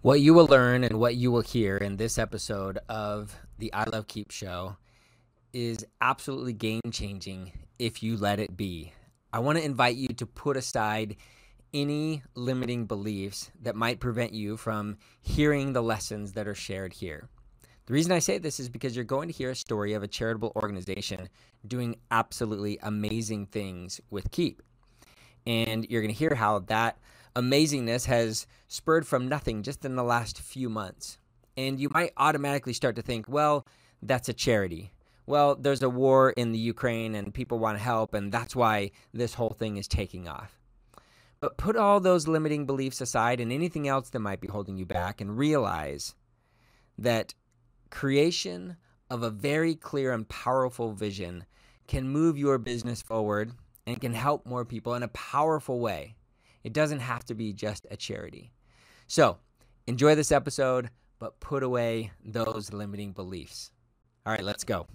What you will learn and what you will hear in this episode of the I Love Keap show is absolutely game changing if you let it be. I want to invite you to put aside any limiting beliefs that might prevent you from hearing the lessons that are shared here. The reason I say this is because you're going to hear a story of a charitable organization doing absolutely amazing things with Keap. And you're going to hear how that amazingness has spurred from nothing just in the last few months. And you might automatically start to think, well, that's a charity. Well, there's a war in the Ukraine and people want to help, and that's why this whole thing is taking off. But put all those limiting beliefs aside and anything else that might be holding you back and realize that creation of a very clear and powerful vision can move your business forward and can help more people in a powerful way. It doesn't have to be just a charity. So, enjoy this episode, but put away those limiting beliefs. All right, let's go.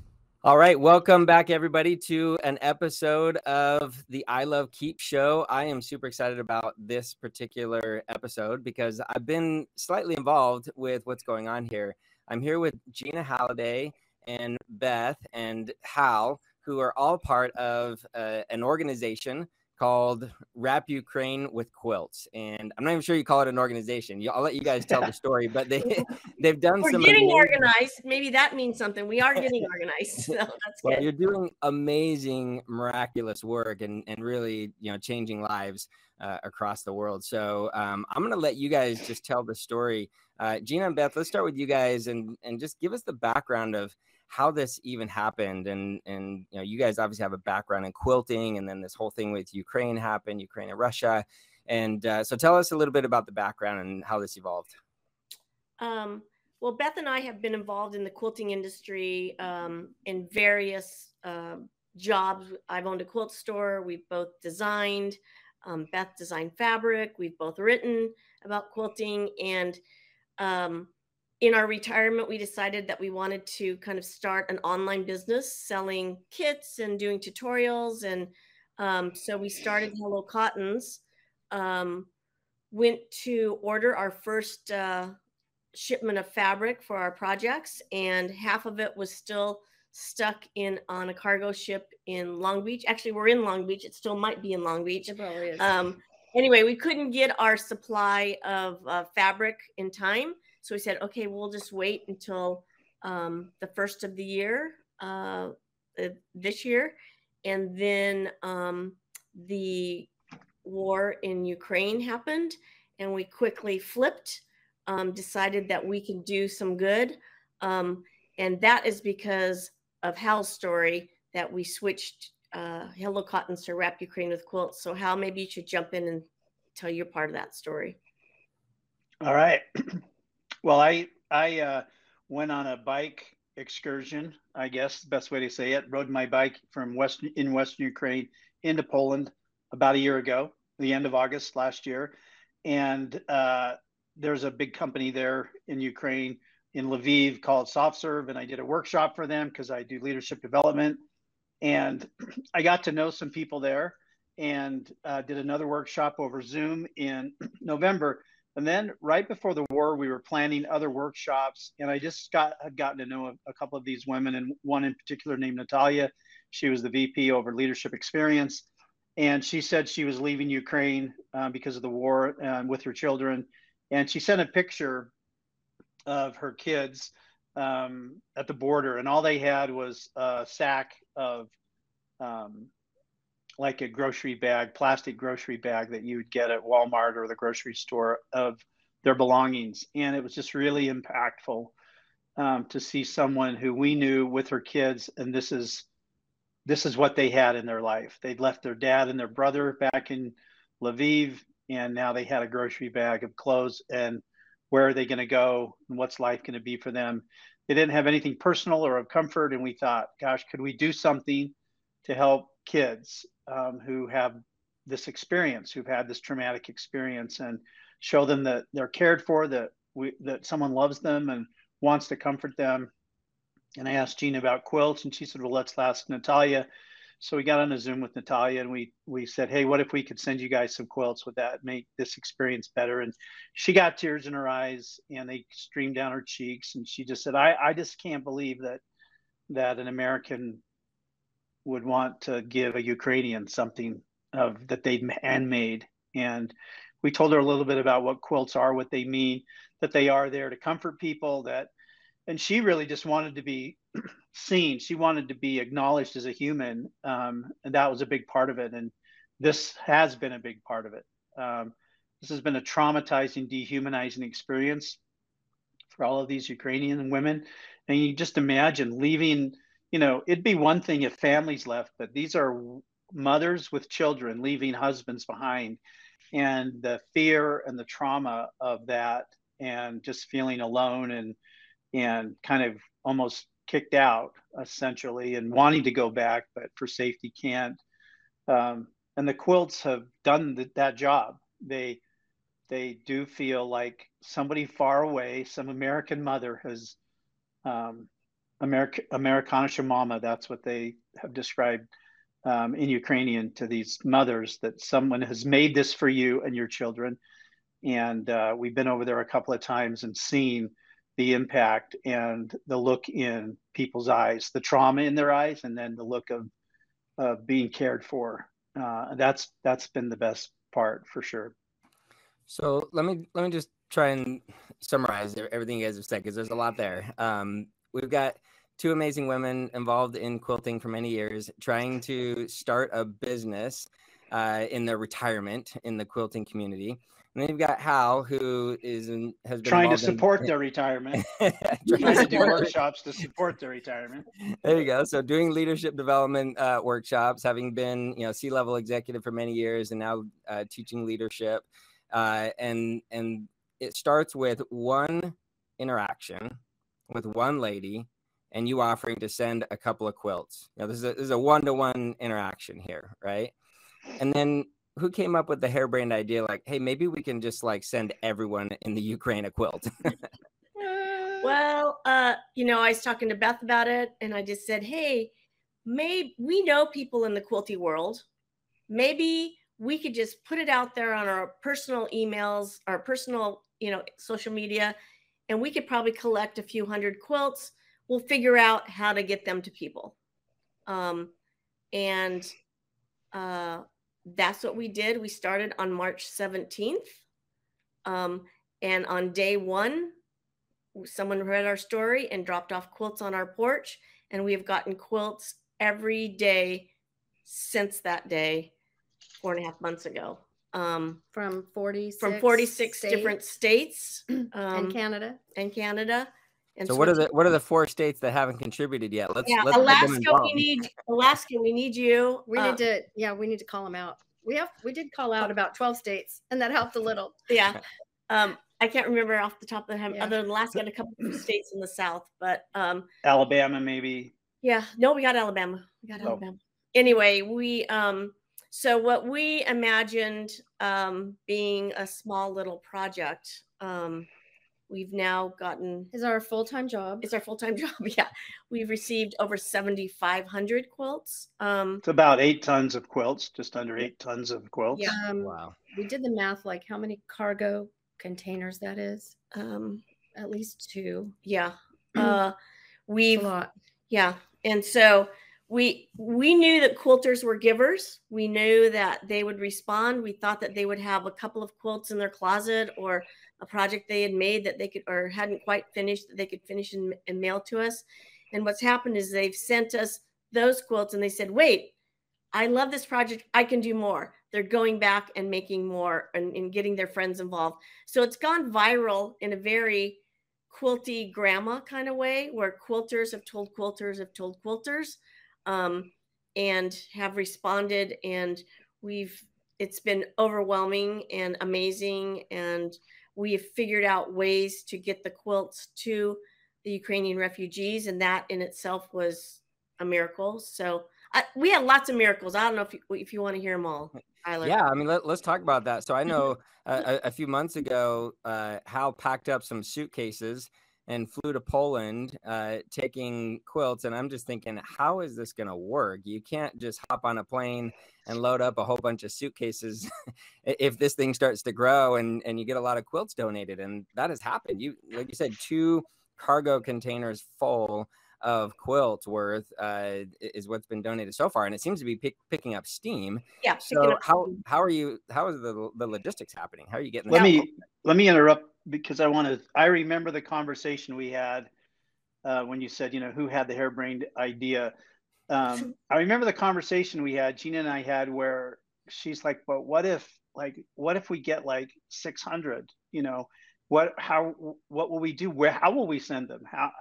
All right, welcome back, everybody, to an episode of the I Love Keap show. I am super excited about this particular episode because I've been slightly involved with what's going on here. I'm here with Gina Halliday and Beth and Hal, who are all part of uh, an organization called Wrap Ukraine with Quilts, and I'm not even sure you call it an organization. I'll let you guys tell the story, but they they've done some. We're some. getting amazing... organized. Maybe that means something. We are getting organized. So that's well, good. You're doing amazing, miraculous work, and and really, you know, changing lives uh, across the world. So um, I'm going to let you guys just tell the story. Uh, Gina and Beth, let's start with you guys, and and just give us the background of how this even happened and and you know you guys obviously have a background in quilting and then this whole thing with ukraine happened ukraine and russia and uh, so tell us a little bit about the background and how this evolved. Um, well beth and i have been involved in the quilting industry um, in various uh, jobs. I've owned a quilt store we've both designed um, beth designed fabric we've both written about quilting and um, in our retirement, we decided that we wanted to kind of start an online business selling kits and doing tutorials. And um, so we started Hello Cottons, um, went to order our first uh, shipment of fabric for our projects, and half of it was still stuck in on a cargo ship in Long Beach. Actually, we're in Long Beach. It still might be in Long Beach. It probably is. Um, anyway, we couldn't get our supply of uh, fabric in time. So we said, okay, we'll just wait until um, the first of the year uh, uh, this year. And then um, the war in Ukraine happened, and we quickly flipped, um, decided that we can do some good. Um, and that is because of Hal's story that we switched uh, Hello to Wrap Ukraine with Quilts. So, Hal, maybe you should jump in and tell your part of that story. All right. Well, I I uh, went on a bike excursion. I guess the best way to say it. Rode my bike from west in Western Ukraine into Poland about a year ago, the end of August last year, and uh, there's a big company there in Ukraine in Lviv called SoftServe, and I did a workshop for them because I do leadership development, and I got to know some people there, and uh, did another workshop over Zoom in November and then right before the war, we were planning other workshops, and I just got had gotten to know a, a, couple of these women, and one in particular named Natalia. She was the VP over leadership experience, and she said she was leaving Ukraine uh, because of the war um, with her children, and she sent a picture of her kids um, at the border, and all they had was a sack of um, like a grocery bag, plastic grocery bag that you would get at Walmart or the grocery store of their belongings. And it was just really impactful um, to see someone who we knew with her kids, and this is this is what they had in their life. They'd left their dad and their brother back in Lviv, and now they had a grocery bag of clothes. And where are they going to go? And what's life going to be for them? They didn't have anything personal or of comfort, and we thought, gosh, could we do something to help kids um, who have this experience, who've had this traumatic experience, and show them that they're cared for, that we that someone loves them and wants to comfort them. And I asked Jean about quilts, and she said, "Well, let's ask Natalia." so we got on a Zoom with Natalia and we we said, hey, what if we could send you guys some quilts? Would that make this experience better? And she got tears in her eyes and they streamed down her cheeks. And she just said, I, I just can't believe that that an American would want to give a Ukrainian something of that they'd handmade. And we told her a little bit about what quilts are, what they mean, that they are there to comfort people, that and she really just wanted to be seen. She wanted to be acknowledged as a human, um, and that was a big part of it. And this has been a big part of it. Um, this has been a traumatizing, dehumanizing experience for all of these Ukrainian women. And you just imagine leaving. You know, it'd be one thing if families left, but these are mothers with children leaving husbands behind, and the fear and the trauma of that, and just feeling alone and and kind of almost kicked out essentially and wanting to go back, but for safety can't. Um, and the quilts have done th- that job. They they do feel like somebody far away, some American mother has um, America Amerikanische Mama. That's what they have described um, in Ukrainian to these mothers that someone has made this for you and your children. And uh, we've been over there a couple of times and seen the impact and the look in people's eyes, the trauma in their eyes, and then the look of of being cared for. Uh, that's that's been the best part for sure. So let me let me just try and summarize everything you guys have said because there's a lot there. Um, we've got two amazing women involved in quilting for many years, trying to start a business uh, in their retirement in the quilting community. And then you've got Hal, who is in, has been trying to support in, their retirement, trying to do workshops to support their retirement. There you go. So doing leadership development uh, workshops, having been you know C level executive for many years, and now uh, teaching leadership, uh, and and it starts with one interaction with one lady, and you offering to send a couple of quilts. Now this is a, this is a one to one interaction here, right? And then who came up with the harebrained idea like hey maybe we can just like send everyone in the ukraine a quilt well uh you know i was talking to beth about it and i just said hey maybe we know people in the quilty world maybe we could just put it out there on our personal emails our personal you know social media and we could probably collect a few hundred quilts we'll figure out how to get them to people um and uh that's what we did. We started on March 17th. Um, and on day one, someone read our story and dropped off quilts on our porch. And we have gotten quilts every day since that day, four and a half months ago. Um, from 46 from 46 states. different states um, and Canada and Canada. And so, what are the what are the four states that haven't contributed yet? Let's, yeah, let's Alaska. We need Alaska. We need you. We uh, need to yeah. We need to call them out. We have we did call out about twelve states, and that helped a little. Yeah, um, I can't remember off the top of the head. Yeah. Other than Alaska and a couple of states in the South, but um, Alabama maybe. Yeah, no, we got Alabama. We got oh. Alabama. Anyway, we um, so what we imagined um, being a small little project um We've now gotten is our full time job. It's our full time job. Yeah, we've received over seventy five hundred quilts. Um, it's about eight tons of quilts, just under eight tons of quilts. Yeah. Um, wow. We did the math, like how many cargo containers that is. Um, at least two. Yeah. uh, we've yeah, and so we we knew that quilters were givers. We knew that they would respond. We thought that they would have a couple of quilts in their closet or a project they had made that they could or hadn't quite finished that they could finish and, and mail to us. And what's happened is they've sent us those quilts and they said, wait, I love this project. I can do more. They're going back and making more and, and getting their friends involved. So it's gone viral in a very quilty grandma kind of way where quilters have told quilters have told quilters um, and have responded. And we've, it's been overwhelming and amazing. And we have figured out ways to get the quilts to the Ukrainian refugees, and that in itself was a miracle. So I, we had lots of miracles. I don't know if you, if you want to hear them all. Tyler. Yeah, I mean, let, us talk about that. So I know a, a, few months ago, uh, Hal packed up some suitcases and flew to Poland uh, taking quilts. And I'm just thinking, how is this going to work? You can't just hop on a plane and load up a whole bunch of suitcases if this thing starts to grow and, and you get a lot of quilts donated. And that has happened. You, like you said, two cargo containers full of quilts worth uh, is what's been donated so far, and it seems to be pick, picking up steam. Yeah. So how how are you? How is the the logistics happening? How are you getting? Let me let me interrupt because I want to. I remember the conversation we had uh, when you said, you know, who had the harebrained idea. Um, I remember the conversation we had, Gina and I had, where she's like, "But what if, like, what if we get like 600? You know, what, how, what will we do? Where, how will we send them? How,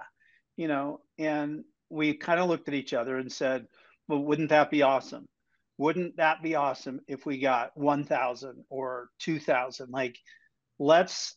you know?" And we kind of looked at each other and said, "Well, wouldn't that be awesome? Wouldn't that be awesome if we got 1,000 or 2,000? Like, let's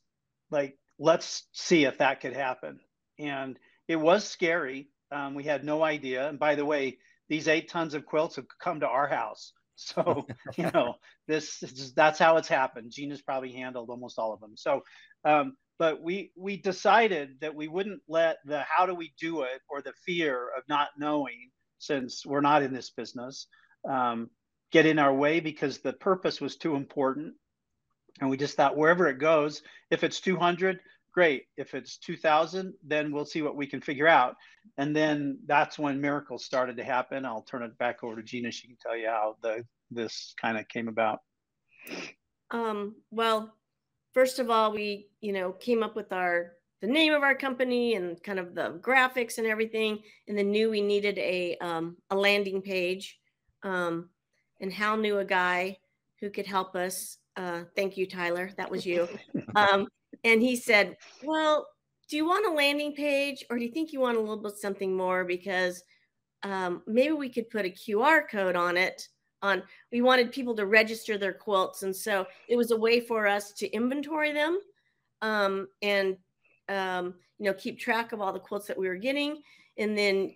like let's see if that could happen. And it was scary. Um, we had no idea. And by the way these eight tons of quilts have come to our house. So you know this is, that's how it's happened. Gina's probably handled almost all of them. So um, but we we decided that we wouldn't let the how do we do it or the fear of not knowing since we're not in this business um, get in our way because the purpose was too important and we just thought wherever it goes, if it's 200, great. If it's 2000, then we'll see what we can figure out. And then that's when miracles started to happen. I'll turn it back over to Gina. She can tell you how the this kind of came about. Um, well, first of all, we, you know, came up with our the name of our company and kind of the graphics and everything, and then knew we needed a um, a landing page. Um, and Hal knew a guy who could help us uh, thank you, Tyler. That was you. Um, and he said, Well, do you want a landing page or do you think you want a little bit something more? Because um, maybe we could put a QR code on it. On we wanted people to register their quilts, and so it was a way for us to inventory them um, and um, you know keep track of all the quilts that we were getting. And then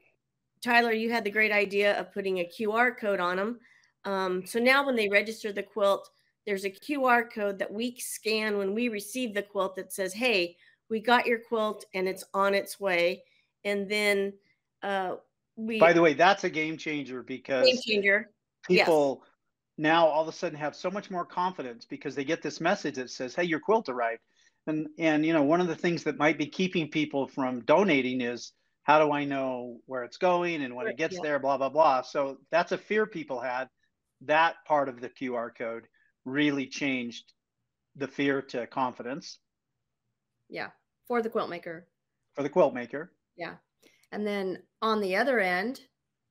Tyler, you had the great idea of putting a QR code on them. Um, so now when they register the quilt, there's a QR code that we scan when we receive the quilt that says, Hey, we got your quilt and it's on its way. And then uh, we. By the way, that's a game changer because game changer. people yes. now all of a sudden have so much more confidence because they get this message that says, Hey, your quilt arrived. And, and you know one of the things that might be keeping people from donating is how do I know where it's going and when it gets yeah. there, blah blah blah. So that's a fear people had. That part of the QR code really changed the fear to confidence. Yeah, for the quilt maker. For the quilt maker. Yeah. And then on the other end,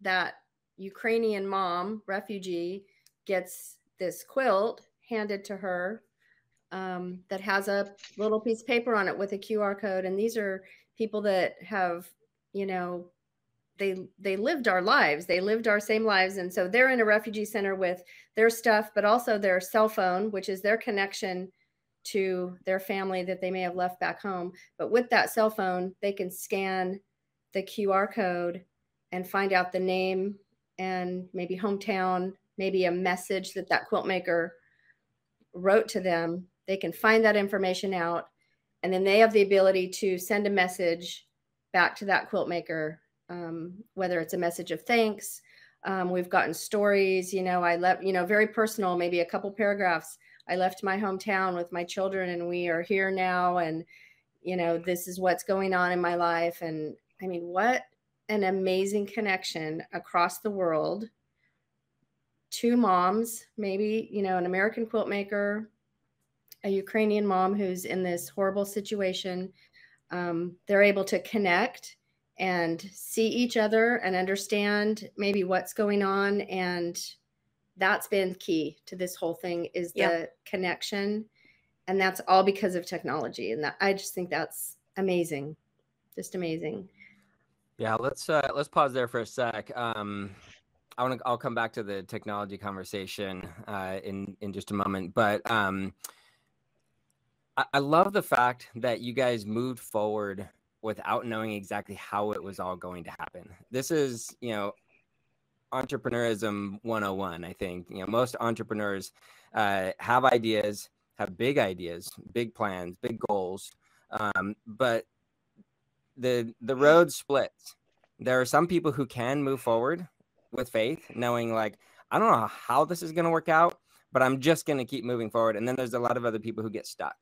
that Ukrainian mom, refugee, gets this quilt handed to her um, that has a little piece of paper on it with a QR code. And these are people that have, you know, they they lived our lives. They lived our same lives. And so they're in a refugee center with their stuff but also their cell phone which is their connection to their family that they may have left back home. But with that cell phone they can scan the qr code and find out the name and maybe hometown maybe a message that that quilt maker wrote to them. They can find that information out. And then they have the ability to send a message back to that quilt maker um, whether it's a message of thanks. Um, we've gotten stories, you know, I left, you know, very personal, maybe a couple paragraphs. I left my hometown with my children and we are here now. And, you know, this is what's going on in my life. And I mean, what an amazing connection across the world. Two moms, maybe, you know, an American quilt maker, a Ukrainian mom who's in this horrible situation. Um, they're able to connect and see each other and understand maybe what's going on. And that's been key to this whole thing is the yeah. connection. And that's all because of technology. And that i just think that's amazing just amazing. Yeah let's uh let's pause there for a sec. Um i want to i'll come back to the technology conversation uh in in just a moment. But um I, I love the fact that you guys moved forward without knowing exactly how it was all going to happen. This is, you know, entrepreneurism 101, I think. You know, most entrepreneurs uh, have ideas, have big ideas, big plans, big goals, um, but the the road splits. There are some people who can move forward with faith, knowing like I don't know how this is going to work out, but I'm just going to keep moving forward. And then there's a lot of other people who get stuck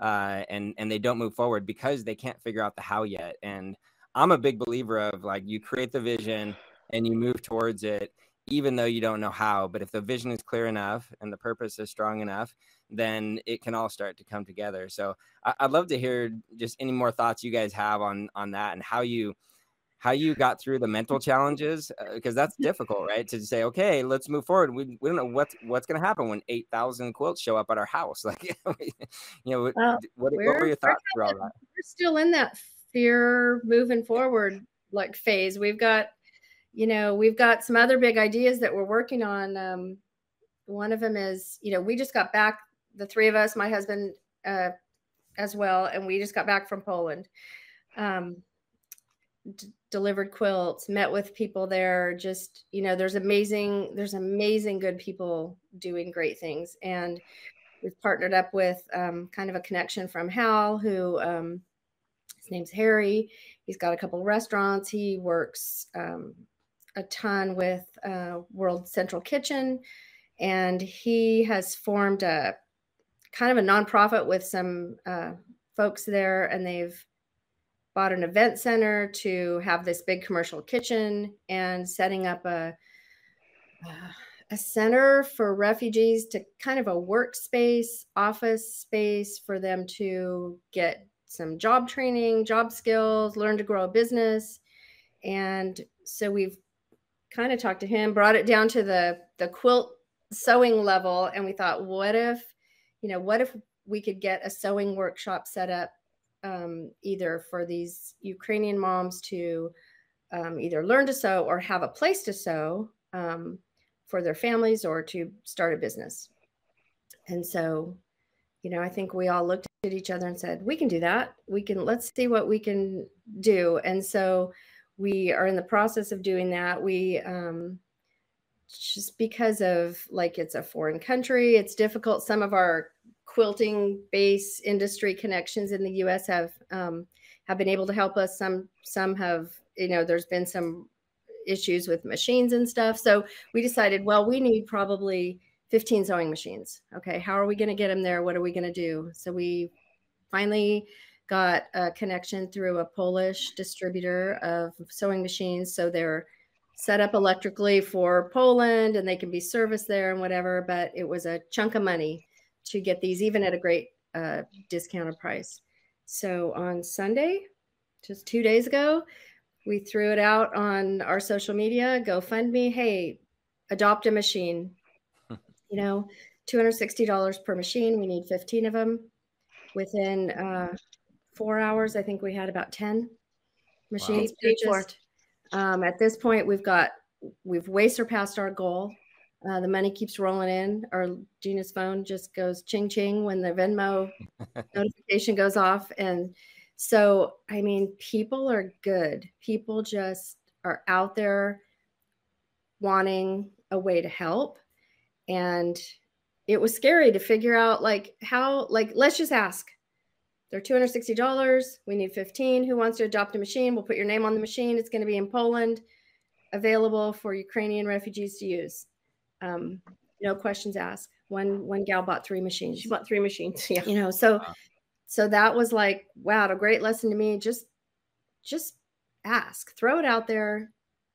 uh, and and they don't move forward because they can't figure out the how yet. And I'm a big believer of like you create the vision and you move towards it, even though you don't know how. But if the vision is clear enough and the purpose is strong enough, then it can all start to come together. So I, would love to hear just any more thoughts you guys have on on that and how you how you got through the mental challenges because uh, that's difficult right? To say okay let's move forward. We, we don't know what's what's going to happen when 8000 quilts show up at our house. Like you know what, what, what were your thoughts through all that? we're still in that fear moving forward like phase. We've got you know we've got some other big ideas that we're working on um, one of them is you know we just got back the three of us my husband uh, as well and we just got back from poland. Um, delivered quilts, met with people there. Just, you know, there's amazing, there's amazing good people doing great things. And we've partnered up with um, kind of a connection from Hal, who um, his name's Harry. He's got a couple of restaurants. He works um, a ton with uh, World Central Kitchen. And he has formed a kind of a nonprofit with some uh, folks there, and they've bought an event center to have this big commercial kitchen and setting up a uh, a center for refugees to kind of a workspace office space for them to get some job training job skills learn to grow a business. And so we've kind of talked to him brought it down to the the quilt sewing level. And we thought what if you know what if we could get a sewing workshop set up um, either for these Ukrainian moms to um, either learn to sew or have a place to sew um, for their families or to start a business. And so, you know, I think we all looked at each other and said, we can do that. We can, let's see what we can do. And so we are in the process of doing that. We, um, just because of like it's a foreign country, it's difficult. Some of our quilting base industry connections in the U.S. have um, have been able to help us. Some some have you know there's been some issues with machines and stuff. So we decided, well, we need probably 15 sewing machines. Okay, how are we going to get them there? What are we going to do? So we finally got a connection through a Polish distributor of sewing machines. So they're set up electrically for Poland and they can be serviced there and whatever. But it was a chunk of money to get these even at a great uh, discounted price. So on Sunday, just two days ago, we threw it out on our social media, GoFundMe. Hey, adopt a machine. you know, $260 per machine. We need 15 of them. Within uh, four hours, I think we had about 10 machines wow. purchased. Um, at this point, we've got, we've way surpassed our goal. Uh, the money keeps rolling in. Our Gina's phone just goes ching ching when the Venmo notification goes off. And so, I mean, people are good. People just are out there wanting a way to help. And it was scary to figure out like how, like, let's just ask. They're $260. We need 15. Who wants to adopt a machine? We'll put your name on the machine. It's going to be in Poland, available for Ukrainian refugees to use um, no questions asked. One one gal bought three machines. She bought three machines. Yeah. You know, so wow. so that was like, wow, a great lesson to me. Just just ask, throw it out there,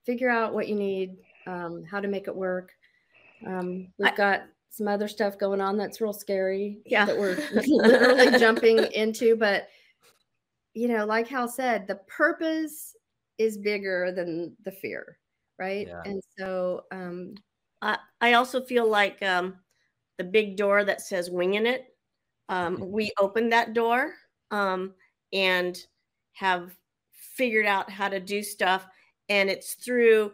figure out what you need, um, how to make it work. Um, we've I, got some other stuff going on that's real scary. Yeah. That we're literally jumping into. But you know, like Hal said, the purpose is bigger than the fear, right? Yeah. And so um I, I also feel like um, the big door that says winging it, um, mm-hmm. we opened that door um, and have figured out how to do stuff. And it's through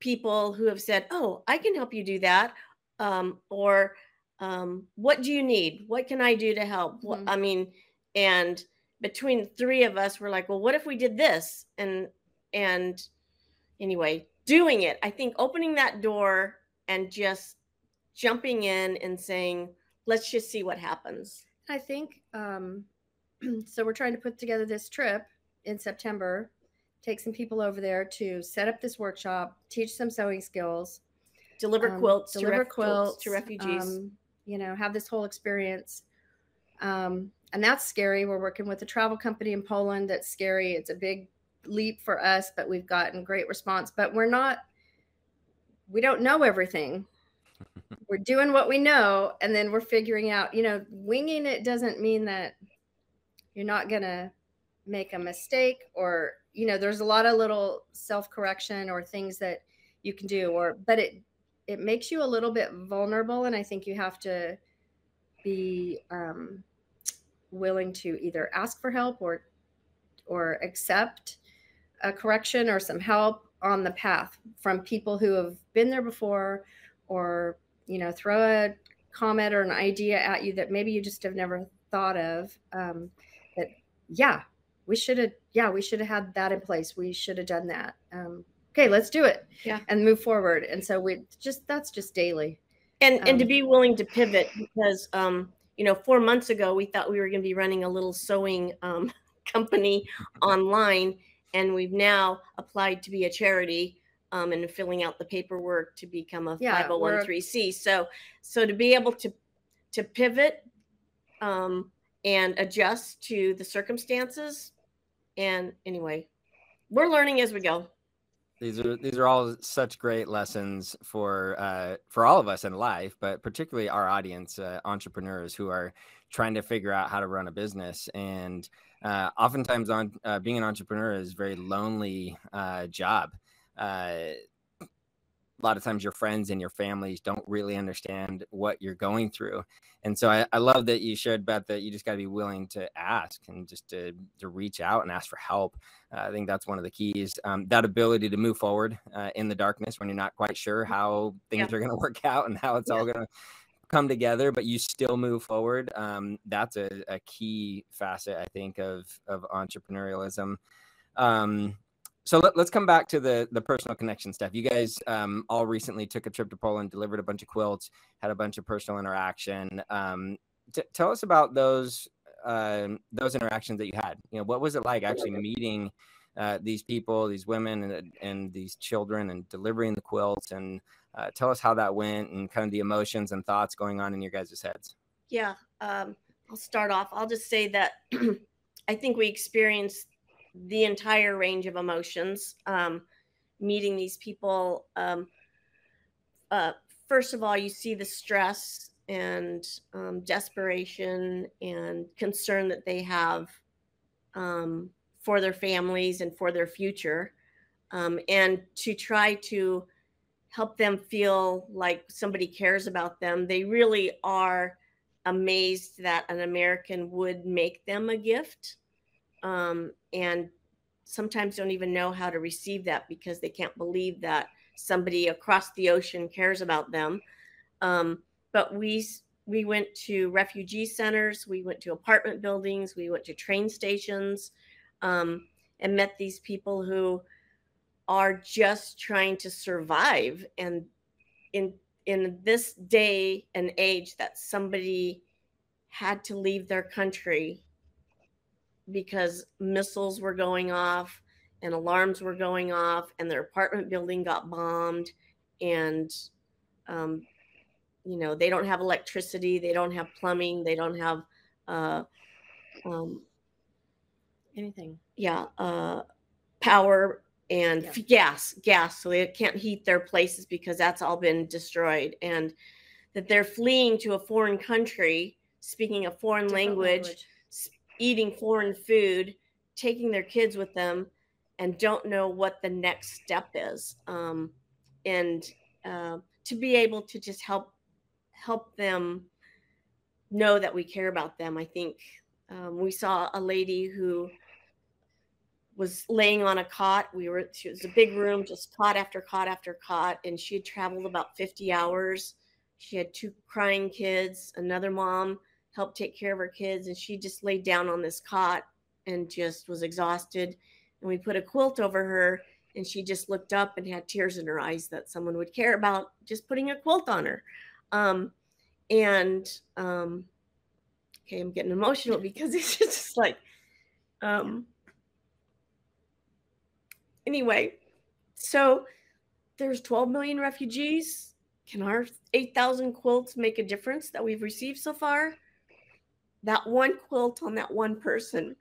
people who have said, Oh, I can help you do that. Um, or um, what do you need? What can I do to help? Mm-hmm. I mean, and between three of us, we're like, Well, what if we did this? And, and anyway, doing it, I think opening that door and just jumping in and saying, let's just see what happens. I think um, so. We're trying to put together this trip in September, take some people over there to set up this workshop, teach some sewing skills, deliver um, quilts, deliver to, ref- quilts to refugees. um, you know, have this whole experience. Um, and that's scary. We're working with a travel company in Poland. That's scary. It's a big leap for us, but we've gotten great response. But we're not, we don't know everything. we're doing what we know, and then we're figuring out, you know, winging it doesn't mean that you're not going to make a mistake or, you know, there's a lot of little self correction or things that you can do, or, but it, it makes you a little bit vulnerable. And I think you have to be, um, willing to either ask for help or or accept a correction or some help on the path from people who have been there before or you know throw a comment or an idea at you that maybe you just have never thought of um, that yeah we should have yeah we should have had that in place. We should have done that. Um, okay let's do it Yeah. and move forward. And so we just that's just daily. And and to um, be willing to pivot because um you know four months ago we thought we were going to be running a little sewing um, company online and we've now applied to be a charity um, and filling out the paperwork to become a Yeah, 501c so so to be able to to pivot um, and adjust to the circumstances and anyway we're learning as we go these are these are all such great lessons for uh, for all of us in life, but particularly our audience, uh, entrepreneurs who are trying to figure out how to run a business. And uh, oftentimes, on uh, being an entrepreneur is a very lonely uh, job. Uh, a lot of times, your friends and your families don't really understand what you're going through. And so, I, I love that you shared, Beth, that you just got to be willing to ask and just to to reach out and ask for help. Uh, I think that's one of the keys. Um, that ability to move forward uh, in the darkness when you're not quite sure how things Yeah. are going to work out and how it's all going to come together, but you still move forward. Um, that's a, a key facet, I think, of of entrepreneurialism. Um, so let, us come back to the the personal connection stuff. You guys um, all recently took a trip to Poland, delivered a bunch of quilts, had a bunch of personal interaction. Um, t- tell us about those um, those interactions that you had. You know, what was it like actually meeting uh, these people, these women, and, and these children, and delivering the quilts? And uh, tell us how that went, and kind of the emotions and thoughts going on in your guys' heads. Yeah, um, I'll start off. I'll just say that I think we experienced the entire range of emotions um, meeting these people. Um, uh, first of all, you see the stress and um, desperation and concern that they have um, for their families and for their future, um, and to try to help them feel like somebody cares about them. They really are amazed that an American would make them a gift. Um, and sometimes don't even know how to receive that because they can't believe that somebody across the ocean cares about them. Um, but we we went to refugee centers, we went to apartment buildings, we went to train stations, um, and met these people who are just trying to survive. And in in this day and age, that somebody had to leave their country because missiles were going off and alarms were going off and their apartment building got bombed and um, you know they don't have electricity they don't have plumbing they don't have uh, um, anything yeah uh, power and Yeah. gas gas so they can't heat their places because that's all been destroyed and that they're fleeing to a foreign country speaking a foreign Different language eating foreign food, taking their kids with them, and don't know what the next step is. Um, and uh, to be able to just help help them know that we care about them. I think um, we saw a lady who was laying on a cot. We were she was a big room, just cot after cot after cot, and she had traveled about 50 hours. She had two crying kids, another mom helped take care of her kids and she just laid down on this cot and just was exhausted and we put a quilt over her and she just looked up and had tears in her eyes that someone would care about just putting a quilt on her um, and um, okay i'm getting emotional because it's just like um, anyway, so there's 12 million refugees. Can our 8,000 quilts make a difference that we've received so far? That one quilt on that one person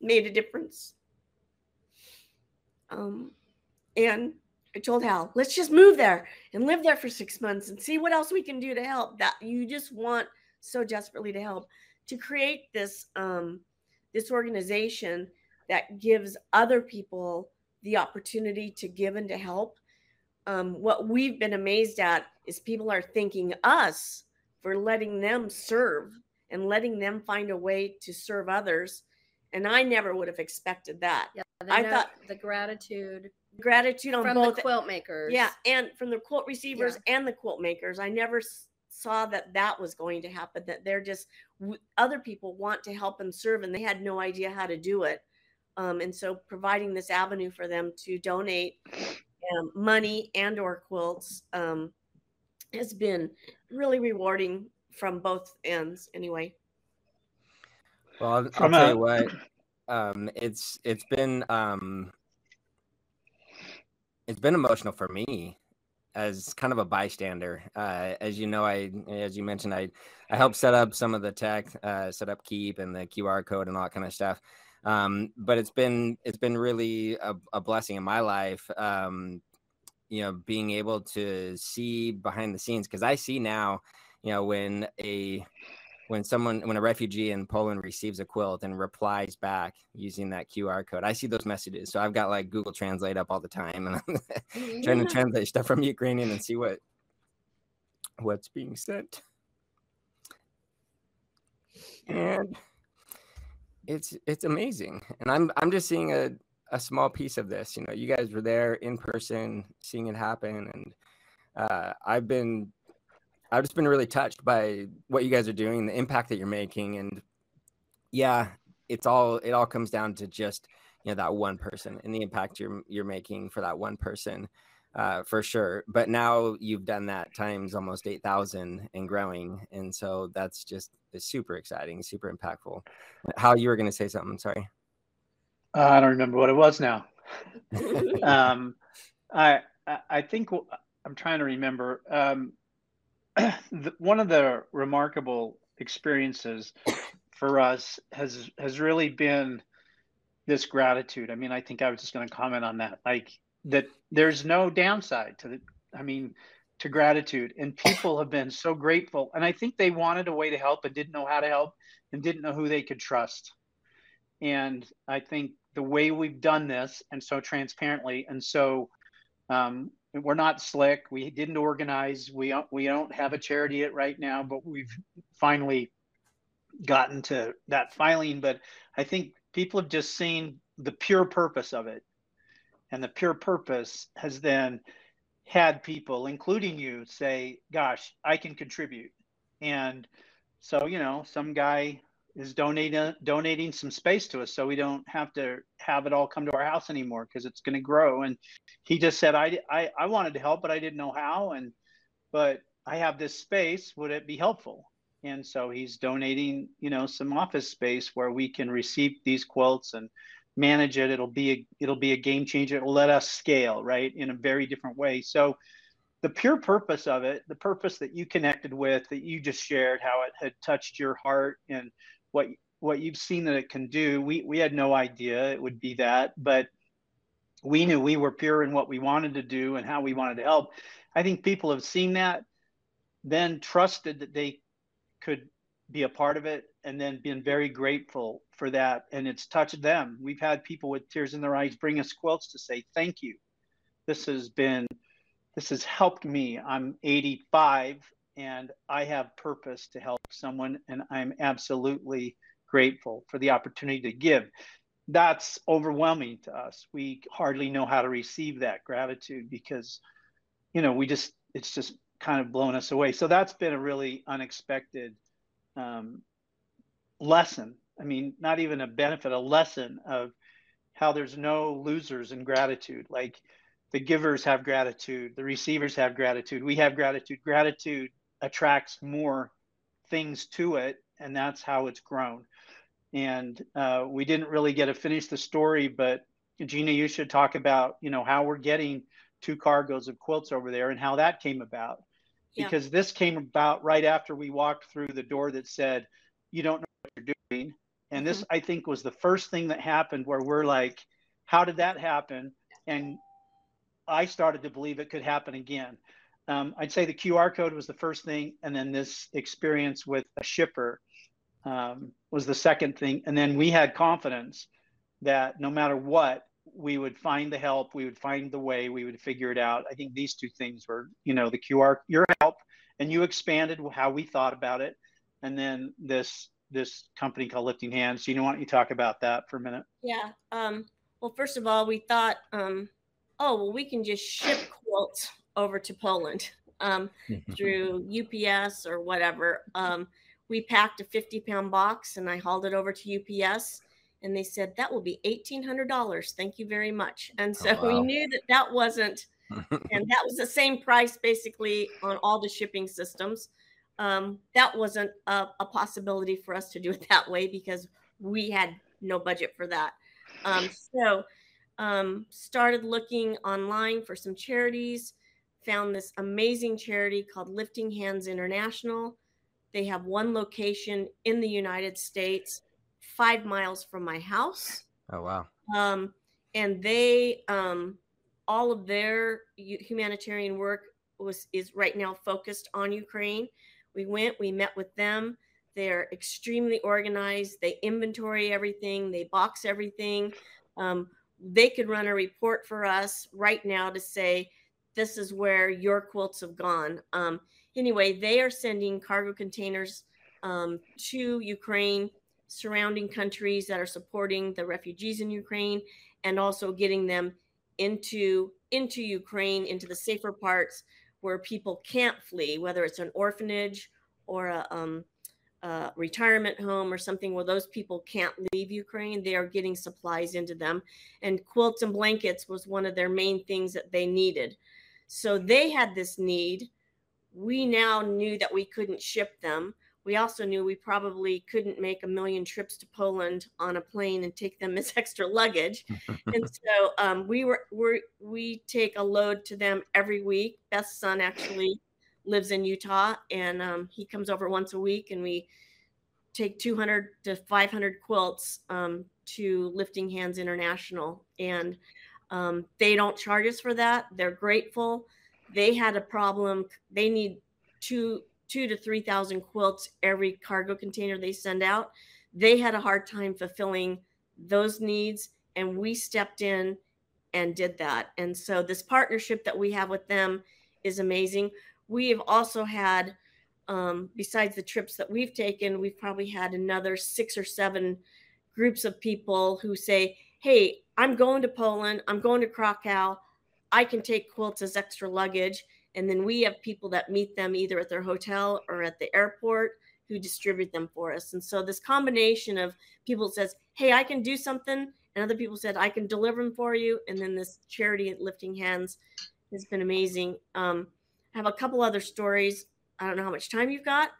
made a difference. Um, and I told Hal, let's just move there and live there for six months and see what else we can do to help. That you just want so desperately to help to create this um, this organization that gives other people the opportunity to give and to help. Um, what we've been amazed at is people are thanking us for letting them serve and letting them find a way to serve others. And I never would have expected that. Yeah, I know thought- the gratitude Gratitude on from both the quilt makers. Yeah, and from the quilt receivers and the quilt makers, I never saw that that was going to happen. That they're just w- other people want to help and serve, and they had no idea how to do it. Um, and so, providing this avenue for them to donate um, money and or quilts um, has been really rewarding from both ends. Anyway, Well, I'll, I'll tell you what. Um, it's it's been um, it's been emotional for me as kind of a bystander. Uh, as you know, I as you mentioned, I I helped set up some of the tech, uh, set up Keap and the QR code and all that kind of stuff. Um, but it's been it's been really a, a blessing in my life. Um, you know, being able to see behind the scenes because I see now, you know, when a when someone when a refugee in Poland receives a quilt and replies back using that QR code, I see those messages. So I've got like Google Translate up all the time, and I'm trying to translate stuff from Ukrainian and see what what's being sent. And it's it's amazing, and I'm I'm just seeing a a small piece of this. You know, you guys were there in person, seeing it happen, and uh, I've been I've just been really touched by what you guys are doing, the impact that you're making, and yeah, it's all it all comes down to just you know that one person and the impact you're you're making for that one person, uh, for sure. But now you've done that times almost eight thousand and growing, and so that's just super exciting, super impactful. How you were going to say something? Sorry. Uh, I don't remember what it was now. um, I I- I think I'm trying to remember. Um, the, one of the remarkable experiences for us has has really been this gratitude. I mean, I think I was just going to comment on that. Like that, there's no downside to the. I mean, to gratitude, and people have been so grateful. And I think they wanted a way to help and didn't know how to help and didn't know who they could trust. And I think the way we've done this and so transparently and so um, we're not slick. We didn't organize. We we don't have a charity yet right now, but we've finally gotten to that filing. But I think people have just seen the pure purpose of it, and the pure purpose has then had people, including you, say, "Gosh, I can contribute." And so you know, some guy is donating donating some space to us so we don't have to have it all come to our house anymore because it's going to grow. And he just said I, I i wanted to help but i didn't know how and but i have this space. Would it be helpful? And so he's donating you know some office space where we can receive these quilts and manage it it'll be a it'll be a game changer. It'll let us scale right in a very different way. So the pure purpose of it the purpose that you connected with that you just shared how it had touched your heart and what what you've seen that it can do we we had no idea it would be that but we knew we were pure in what we wanted to do and how we wanted to help. I think people have seen that then trusted that they could be a part of it and then been very grateful for that and it's touched them we've had people with tears in their eyes bring us quilts to say thank you this has been this has helped me i'm 85 and I have purpose to help someone, and I'm absolutely grateful for the opportunity to give. That's overwhelming to us. We hardly know how to receive that gratitude because, you know, we just, it's just kind of blown us away. So that's been a really unexpected um, lesson. I mean, not even a benefit, a lesson of how there's no losers in gratitude. Like the givers have gratitude, the receivers have gratitude, we have gratitude. Gratitude attracts more things to it and that's how it's grown and uh, we didn't really get to finish the story but Gina, you should talk about you know how we're getting two cargoes of quilts over there and how that came about. Yeah. Because this came about right after we walked through the door that said, "You don't know what you're doing," and this I think was the first thing that happened where we're like, "How did that happen?" And I started to believe it could happen again. Um, I'd say the QR code was the first thing, and then this experience with a shipper um, was the second thing. And then we had confidence that no matter what, we would find the help, we would find the way, we would figure it out. I think these two things were, you know, the QR, your help, and you expanded how we thought about it, and then this this company called Lifting Hands. You know, why don't you talk about that for a minute? Yeah. Um, well, first of all, we thought, um, oh, well, we can just ship quilts over to Poland um, through UPS or whatever. Um, we packed a 50 pound box and I hauled it over to UPS and they said that will be $1,800. Thank you very much. And so Oh, we knew that that wasn't, and that was the same price basically on all the shipping systems. Um, that wasn't a, a possibility for us to do it that way because we had no budget for that. Um, so um, started looking online for some charities found this amazing charity called lifting hands international they have one location in the united states five miles from my house Oh wow. um, and they um, all of their humanitarian work was is right now focused on Ukraine. We went, we met with them. They're extremely organized. They inventory everything. They box everything. Um, they could run a report for us right now to say this is where your quilts have gone. Um, anyway, they are sending cargo containers um, to Ukraine surrounding countries that are supporting the refugees in Ukraine and also getting them into into Ukraine into the safer parts where people can't flee whether it's an orphanage or a, um, a retirement home or something where those people can't leave Ukraine they are getting supplies into them. And quilts and blankets was one of their main things that they needed. So they had this need. We now knew that we couldn't ship them we also knew we probably couldn't make a million trips to Poland on a plane and take them as extra luggage. and so um, we were we we take a load to them every week. Beth's son actually lives in Utah, and um, he comes over once a week, and we take 200 to 500 quilts um, to Lifting Hands International, and um, they don't charge us for that. They're grateful. They had a problem. They need two two to three thousand quilts every cargo container they send out. They had a hard time fulfilling those needs, and we stepped in and did that. And so this partnership that we have with them is amazing. We have also had, um, besides the trips that we've taken, we've probably had another six or seven groups of people who say, "Hey, I'm going to Poland. I'm going to Krakow. I can take quilts as extra luggage." And then we have people that meet them either at their hotel or at the airport who distribute them for us. And so this combination of people says, "Hey, I can do something," and other people said, "I can deliver them for you." And then this charity at Lifting Hands has been amazing. Um, I have a couple other stories. I don't know how much time you've got,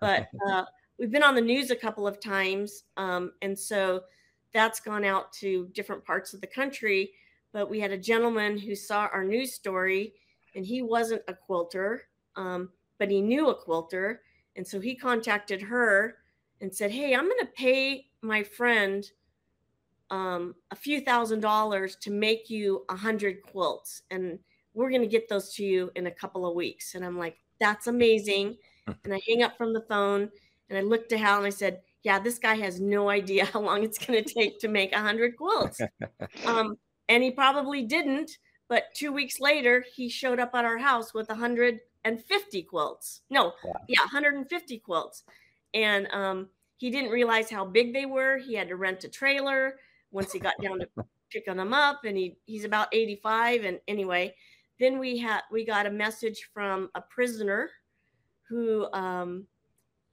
but uh, we've been on the news a couple of times, um, and so that's gone out to different parts of the country. But we had a gentleman who saw our news story and he wasn't a quilter, um, but he knew a quilter. And so he contacted her and said, Hey, I'm going to pay my friend um, a few thousand dollars to make you a hundred quilts. And we're going to get those to you in a couple of weeks. And I'm like, That's amazing. And I hang up from the phone and I looked to Hal and I said, Yeah, this guy has no idea how long it's going to take to make a hundred quilts. um, and he probably didn't but two weeks later, he showed up at our house with 150 quilts. No, Wow. yeah, 150 quilts. And um, he didn't realize how big they were. He had to rent a trailer once he got down to picking them up. And he he's about 85. And anyway, then we had we got a message from a prisoner who um,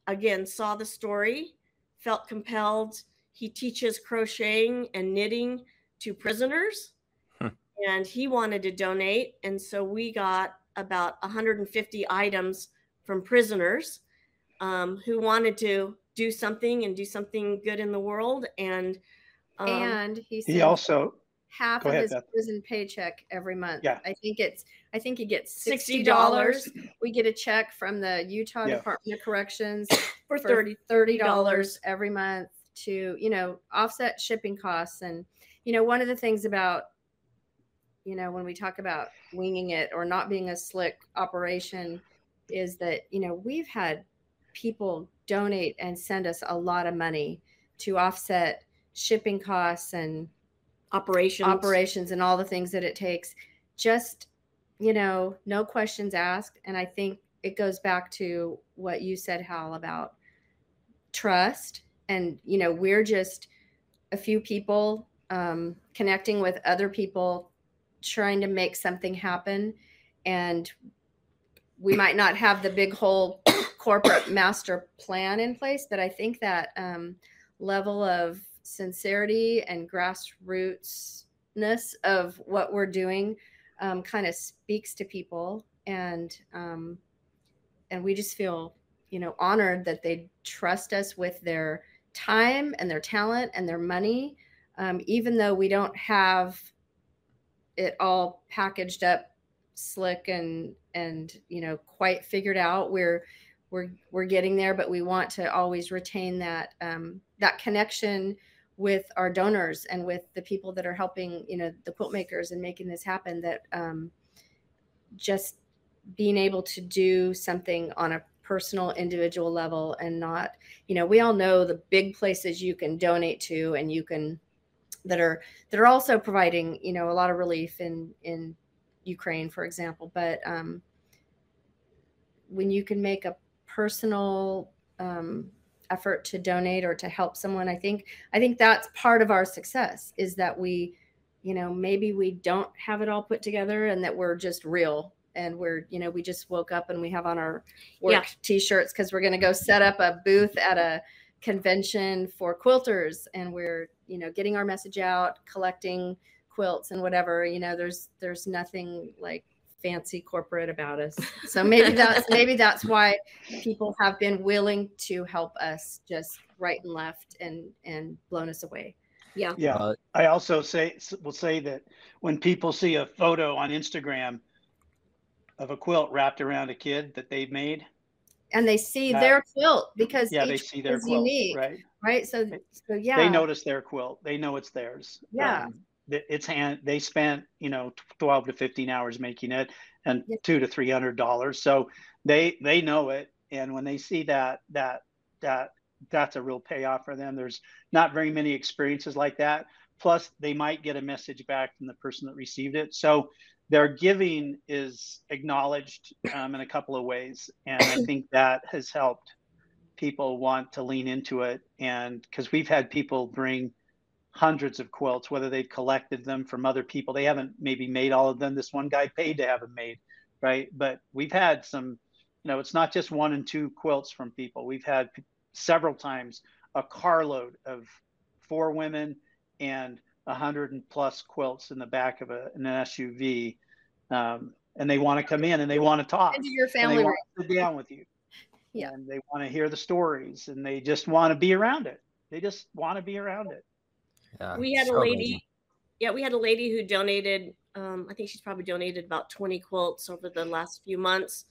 again saw the story, felt compelled. He teaches crocheting and knitting to prisoners and he wanted to donate and so we got about 150 items from prisoners um, who wanted to do something and do something good in the world and um, and he said, He also half of ahead, his Beth. prison paycheck every month. Yeah. I think it's I think he gets sixty $60. We get a check from the Utah Yeah. Department of Corrections For for 30 thirty dollars every month to you know offset shipping costs and you know one of the things about you know when we talk about winging it or not being a slick operation is that you know we've had people donate and send us a lot of money to offset shipping costs and operations. operations and all the things that it takes. Just you know no questions asked. And i think it goes back to what you said hal about trust. And you know we're just a few people um, connecting with other people trying to make something happen. And we might not have the big whole corporate master plan in place but i think that um, level of sincerity and grassrootsness of what we're doing um, kind of speaks to people. And um, and we just feel you know honored that they trust us with their time and their talent and their money. Um, even though we don't have it all packaged up slick and and you know quite figured out we're we're we're getting there but we want to always retain that um, that connection with our donors and with the people that are helping you know the quilt makers and making this happen that um, just being able to do something on a personal individual level and not you know we all know the big places you can donate to and you can that are that are also providing you know a lot of relief in in ukraine for example but um when you can make a personal um effort to donate or to help someone i think i think that's part of our success is that we you know maybe we don't have it all put together and that we're just real and we're you know we just woke up and we have on our work Yeah. t-shirts because we're going to go set up a booth at a convention for quilters and we're you know getting our message out collecting quilts and whatever you know there's there's nothing like fancy corporate about us so maybe that's maybe that's why people have been willing to help us just right and left and and blown us away Yeah. Yeah. Uh, I also say will say that when people see a photo on Instagram of a quilt wrapped around a kid that they've made, and they see Yeah. their quilt because yeah, they see their is quilt, unique right? right so so yeah They notice their quilt. They know it's theirs. Yeah. Um, it's hand. They spent you know twelve to fifteen hours making it, and Yeah. two to three hundred dollars. So they they know it, and when they see that that that that's a real payoff for them. There's not very many experiences like that. Plus, they might get a message back from the person that received it. So their giving is acknowledged um, in a couple of ways, and I think that has helped people want to lean into it. And because we've had people bring hundreds of quilts, whether they've collected them from other people, they haven't maybe made all of them. This one guy paid to have them made, right? But we've had some, you know, it's not just one and two quilts from people. We've had several times a carload of four women and a hundred and plus quilts in the back of a, an SUV. Um, and they want to come in and they want to talk into your and family they room. want to sit down with you. Yeah. And they want to hear the stories and they just want to be around it. They just want to be around it. yeah, we had a lady amazing. yeah we had a lady who donated um, i think she's probably donated about 20 quilts over the last few months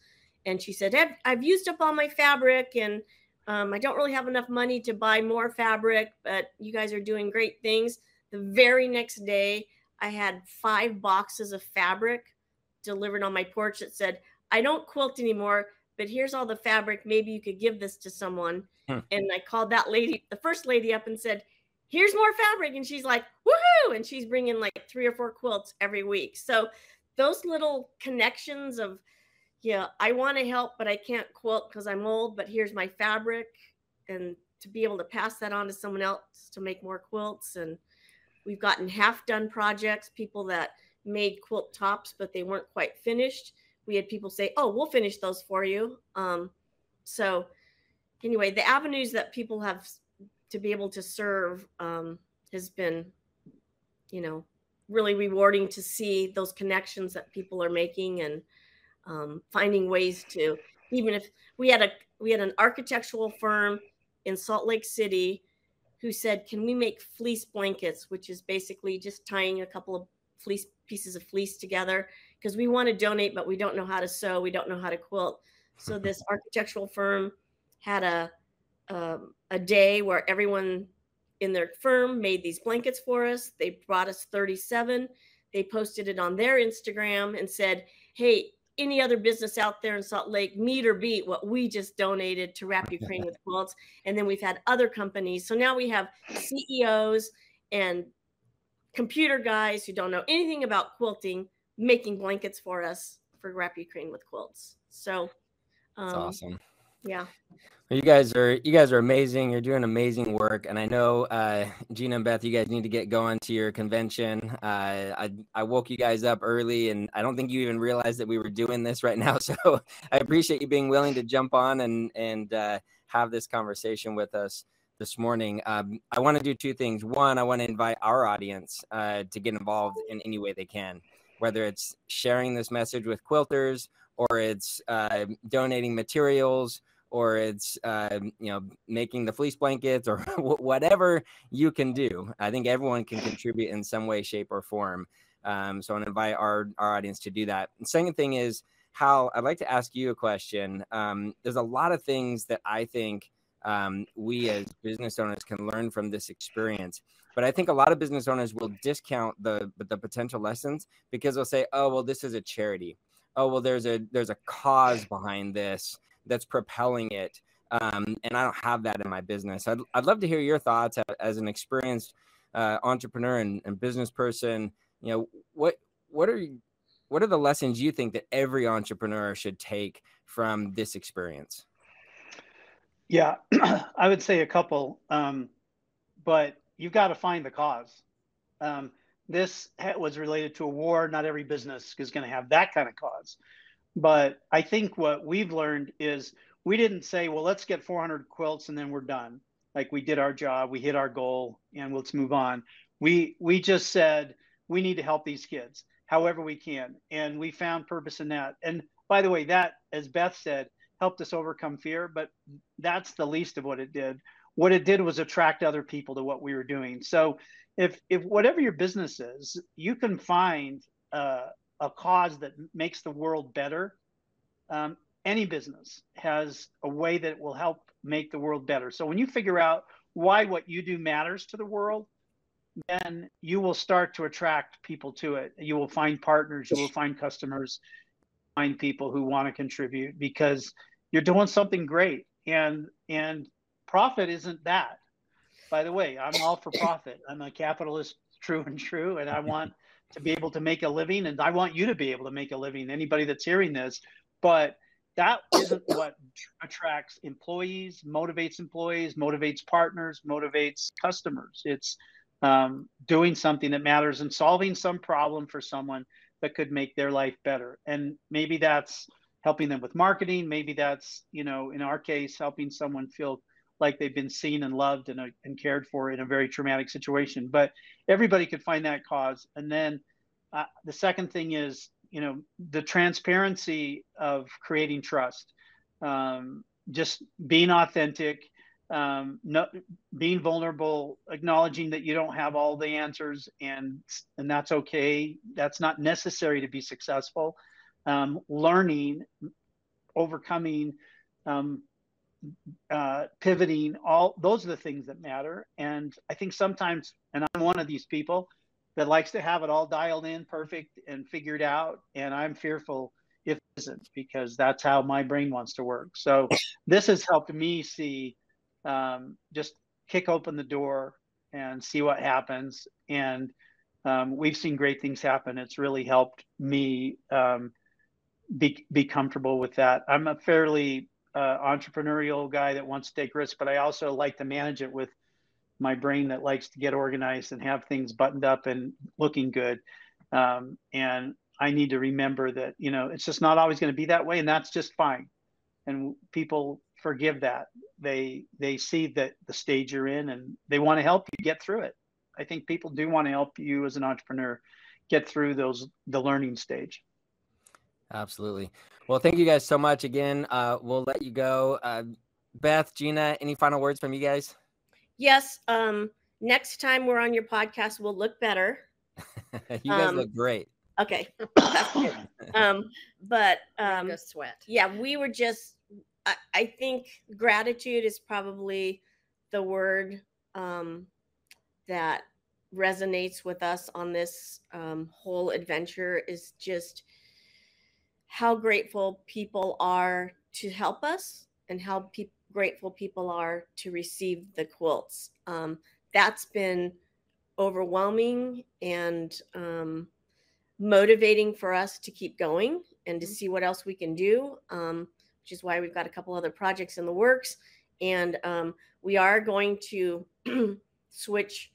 and she said i've, I've used up all my fabric and um, i don't really have enough money to buy more fabric but you guys are doing great things. The very next day i had five boxes of fabric delivered on my porch that said i don't quilt anymore but here's all the fabric maybe you could give this to someone. Hmm. and i called that lady the first lady up and said here's more fabric. And she's like woohoo! And she's bringing like three or four quilts every week. So those little connections of yeah i want to help but i can't quilt because i'm old but here's my fabric and to be able to pass that on to someone else to make more quilts and we've gotten half done projects people that made quilt tops but they weren't quite finished. We had people say oh we'll finish those for you. Um, so anyway the avenues that people have to be able to serve um, has been, you know, really rewarding to see those connections that people are making and um, finding ways to. Even if we had a we had an architectural firm in Salt Lake City who said, Can we make fleece blankets, which is basically just tying a couple of fleece pieces of fleece together? Because we want to donate, but we don't know how to sew, we don't know how to quilt. So this architectural firm had a um, a day where everyone in their firm made these blankets for us. They brought us 37. They posted it on their Instagram and said, "Hey, any other business out there in Salt Lake meet or beat what we just donated to Wrap Ukraine with Quilts. And then we've had other companies. So now we have CEOs and computer guys who don't know anything about quilting making blankets for us for Wrap Ukraine with Quilts. So um, that's awesome. Yeah. You guys are you guys are amazing. You're doing amazing work, and I know uh, Gina and Beth, you guys need to get going to your convention. Uh, I I woke you guys up early, and I don't think you even realized that we were doing this right now. So I appreciate you being willing to jump on and and uh, have this conversation with us this morning. Um, I want to do two things. One, I want to invite our audience uh, to get involved in any way they can, whether it's sharing this message with quilters or it's uh, donating materials or it's uh, you know making the fleece blankets or whatever you can do. I think everyone can contribute in some way, shape, or form. Um, so I invite our our audience to do that. And second thing is Hal. I'd like to ask you a question. Um, there's a lot of things that I think um, we as business owners can learn from this experience. But I think a lot of business owners will discount the the potential lessons because they'll say, "Oh, well, this is a charity. Oh, well, there's a there's a cause behind this." That's propelling it. Um, and I don't have that in my business. I'd, I'd love to hear your thoughts as an experienced uh, entrepreneur and, and, business person. You know, what what are you, what are the lessons you think that every entrepreneur should take from this experience? Yeah, I would say a couple, um, but you've got to find the cause. Um, this was related to a war. Not every business is going to have that kind of cause. But I think what we've learned is we didn't say, well, let's get 400 quilts and then we're done. Like we did our job, we hit our goal, and let's move on. We we just said we need to help these kids however we can, and we found purpose in that. And by the way, that, as Beth said, helped us overcome fear. But that's the least of what it did. What it did was attract other people to what we were doing. So if if whatever your business is, you can find uh, a cause that makes the world better, um, any business has a way that will help make the world better. So when you figure out why what you do matters to the world, then you will start to attract people to it. You will find partners, you will find customers, find people who want to contribute because you're doing something great. And and profit isn't that. By the way, I'm all for profit. I'm a capitalist, true and true, and I want to be able to make a living and I want you to be able to make a living anybody that's hearing this but that isn't what attracts employees motivates employees motivates partners motivates customers. It's um, doing something that matters and solving some problem for someone that could make their life better. And maybe that's helping them with marketing. Maybe that's you know in our case helping someone feel like they've been seen and loved and, uh, and cared for in a very traumatic situation. But everybody could find that cause. And then uh, the second thing is, you know, the transparency of creating trust, um, just being authentic, um, being vulnerable, acknowledging that you don't have all the answers, and and that's okay. That's not necessary to be successful. Um, learning, overcoming um, uh, pivoting, all those are the things that matter. And I think sometimes, and I'm one of these people that likes to have it all dialed in perfect and figured out. And I'm fearful if it isn't because that's how my brain wants to work. So this has helped me see um, just kick open the door and see what happens. And um, we've seen great things happen. It's really helped me um, be, be comfortable with that. I'm a fairly uh, entrepreneurial guy that wants to take risks, but I also like to manage it with my brain that likes to get organized and have things buttoned up and looking good. Um, and I need to remember that, you know, it's just not always going to be that way. And that's just fine. And people forgive that. They, they see that the stage you're in and they want to help you get through it. I think people do want to help you as an entrepreneur get through those, the learning stage. Absolutely. Well, thank you guys so much again. Uh, we'll let you go. Uh, Beth, Gina, any final words from you guys? yes, um, next time we're on your podcast, we'll look better. you guys Um, look great. Okay. Um, but um, Go sweat. yeah, we were just, I, I think gratitude is probably the word um, that resonates with us on this um, whole adventure is just how grateful people are to help us and how pe- grateful people are to receive the quilts. Um, that's been overwhelming and um, motivating for us to keep going and to Mhm. see what else we can do, um, which is why we've got a couple other projects in the works. And um, we are going to switch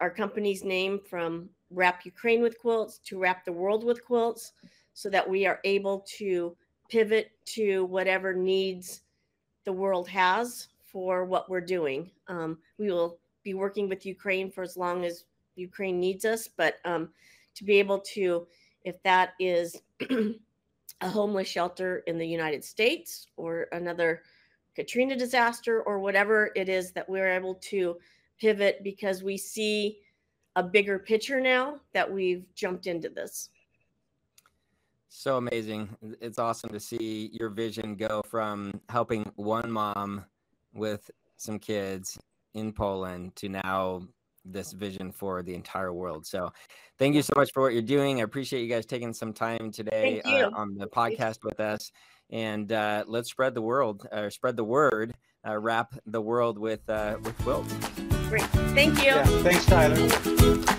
our company's name from Wrap Ukraine with Quilts to Wrap the World with Quilts so that we are able to pivot to whatever needs the world has for what we're doing. Um, we will be working with Ukraine for as long as Ukraine needs us, but um, to be able to, if that is a homeless shelter in the United States or another Katrina disaster or whatever it is that we're able to pivot because we see a bigger picture now that we've jumped into this. So amazing. It's awesome to see your vision go from helping one mom with some kids in Poland to now this vision for the entire world. So thank you so much for what you're doing. I appreciate you guys taking some time today uh, on the podcast with us. And uh, let's spread the world, or spread the word, uh, wrap the world with uh, with quilts. Great. Thank you. Yeah, thanks, Tyler.